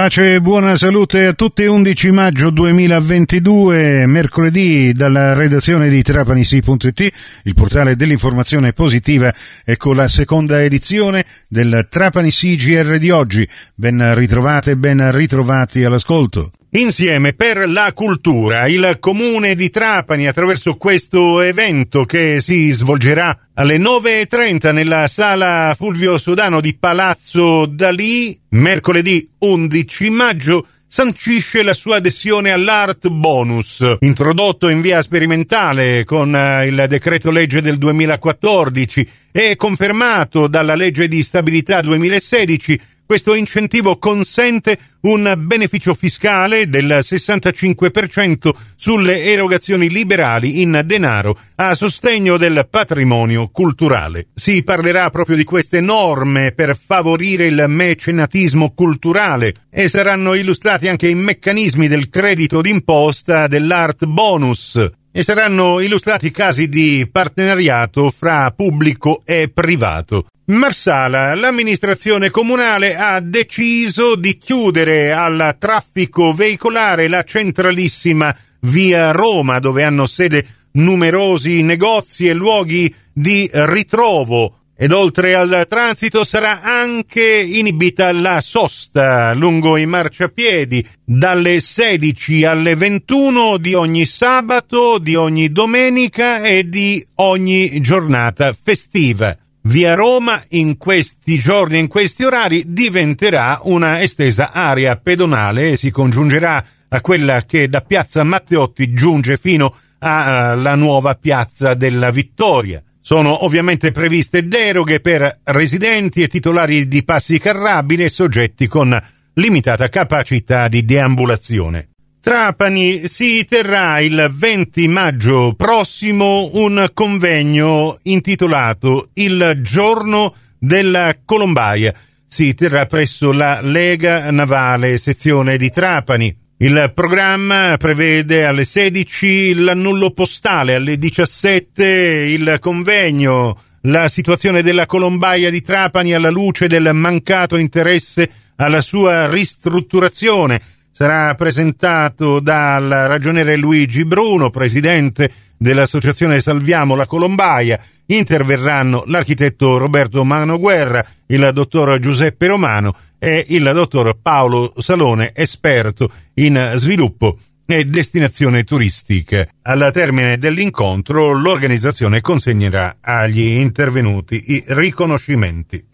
Pace e buona salute a tutti. 11 maggio 2022, mercoledì, dalla redazione di trapanisi.it, il portale dell'informazione positiva, ecco la seconda edizione del Trapani CGR di oggi. Ben ritrovate ben ritrovati all'ascolto. Insieme per la cultura, il comune di Trapani attraverso questo evento che si svolgerà alle 9.30 nella sala Fulvio Sodano di Palazzo Dalì, mercoledì 11 maggio, sancisce la sua adesione all'Art Bonus, introdotto in via sperimentale con eh, il decreto legge del 2014 e confermato dalla legge di stabilità 2016 questo incentivo consente un beneficio fiscale del 65% sulle erogazioni liberali in denaro a sostegno del patrimonio culturale. Si parlerà proprio di queste norme per favorire il mecenatismo culturale e saranno illustrati anche i meccanismi del credito d'imposta dell'art bonus e saranno illustrati casi di partenariato fra pubblico e privato. Marsala, l'amministrazione comunale ha deciso di chiudere al traffico veicolare la centralissima via Roma, dove hanno sede numerosi negozi e luoghi di ritrovo. Ed oltre al transito sarà anche inibita la sosta lungo i marciapiedi dalle 16 alle 21 di ogni sabato, di ogni domenica e di ogni giornata festiva. Via Roma in questi giorni e in questi orari diventerà una estesa area pedonale e si congiungerà a quella che da piazza Matteotti giunge fino alla nuova piazza della Vittoria. Sono ovviamente previste deroghe per residenti e titolari di passi carrabili e soggetti con limitata capacità di deambulazione. Trapani si terrà il 20 maggio prossimo un convegno intitolato Il giorno della Colombaia. Si terrà presso la Lega Navale sezione di Trapani. Il programma prevede alle 16 l'annullo postale, alle 17 il convegno, la situazione della Colombaia di Trapani alla luce del mancato interesse alla sua ristrutturazione sarà presentato dal ragioniere Luigi Bruno, presidente dell'associazione Salviamo la Colombaia. Interverranno l'architetto Roberto Manoguerra, il dottor Giuseppe Romano e il dottor Paolo Salone, esperto in sviluppo e destinazione turistica. Al termine dell'incontro l'organizzazione consegnerà agli intervenuti i riconoscimenti.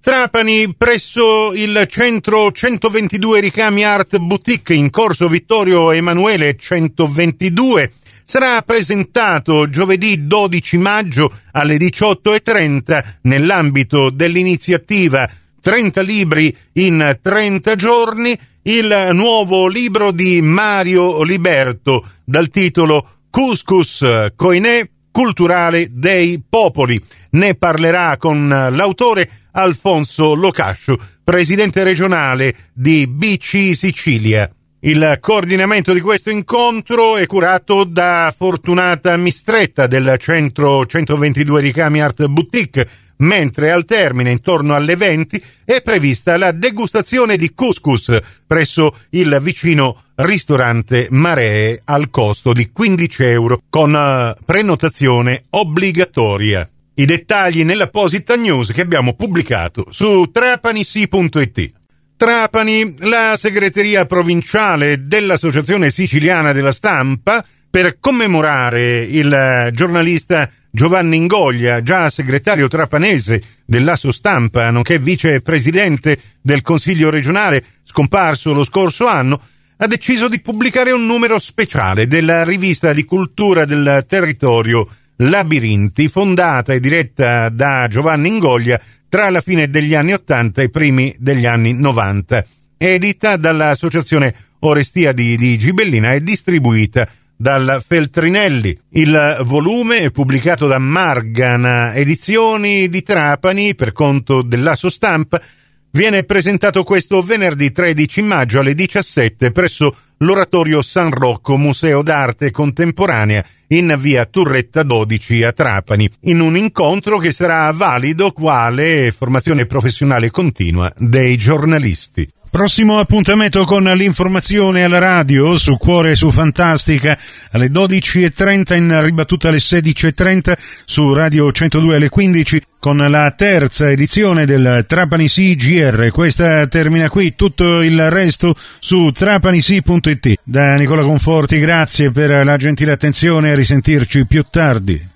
Trapani presso il centro 122 Ricami Art Boutique in corso Vittorio Emanuele 122 sarà presentato giovedì 12 maggio alle 18.30 nell'ambito dell'iniziativa 30 libri in 30 giorni il nuovo libro di Mario Liberto dal titolo Couscous Coinè culturale dei popoli. Ne parlerà con l'autore Alfonso Locascio, presidente regionale di BC Sicilia. Il coordinamento di questo incontro è curato da Fortunata Mistretta del centro 122 Ricami Art Boutique, mentre al termine, intorno alle 20, è prevista la degustazione di couscous presso il vicino ristorante Maree al costo di 15 euro con eh, prenotazione obbligatoria. I dettagli nell'apposita news che abbiamo pubblicato su trapanisi.it. Trapani, la segreteria provinciale dell'Associazione Siciliana della Stampa, per commemorare il giornalista Giovanni Ingoglia, già segretario trapanese dell'Asso Stampa, nonché vicepresidente del Consiglio regionale, scomparso lo scorso anno, ha deciso di pubblicare un numero speciale della rivista di cultura del territorio Labirinti, fondata e diretta da Giovanni Ingoglia tra la fine degli anni 80 e i primi degli anni 90. È edita dall'Associazione Orestia di, di Gibellina e distribuita dal Feltrinelli. Il volume è pubblicato da Margana Edizioni di Trapani per conto dell'Asso Stampa viene presentato questo venerdì 13 maggio alle 17 presso l'Oratorio San Rocco Museo d'Arte Contemporanea in via Turretta 12 a Trapani, in un incontro che sarà valido quale formazione professionale continua dei giornalisti. Prossimo appuntamento con l'informazione alla radio su Cuore e su Fantastica alle 12.30 in ribattuta alle 16.30 su Radio 102 alle 15 con la terza edizione del Trapani CGR. Questa termina qui, tutto il resto su trapanisi.it. Da Nicola Conforti, grazie per la gentile attenzione e risentirci più tardi.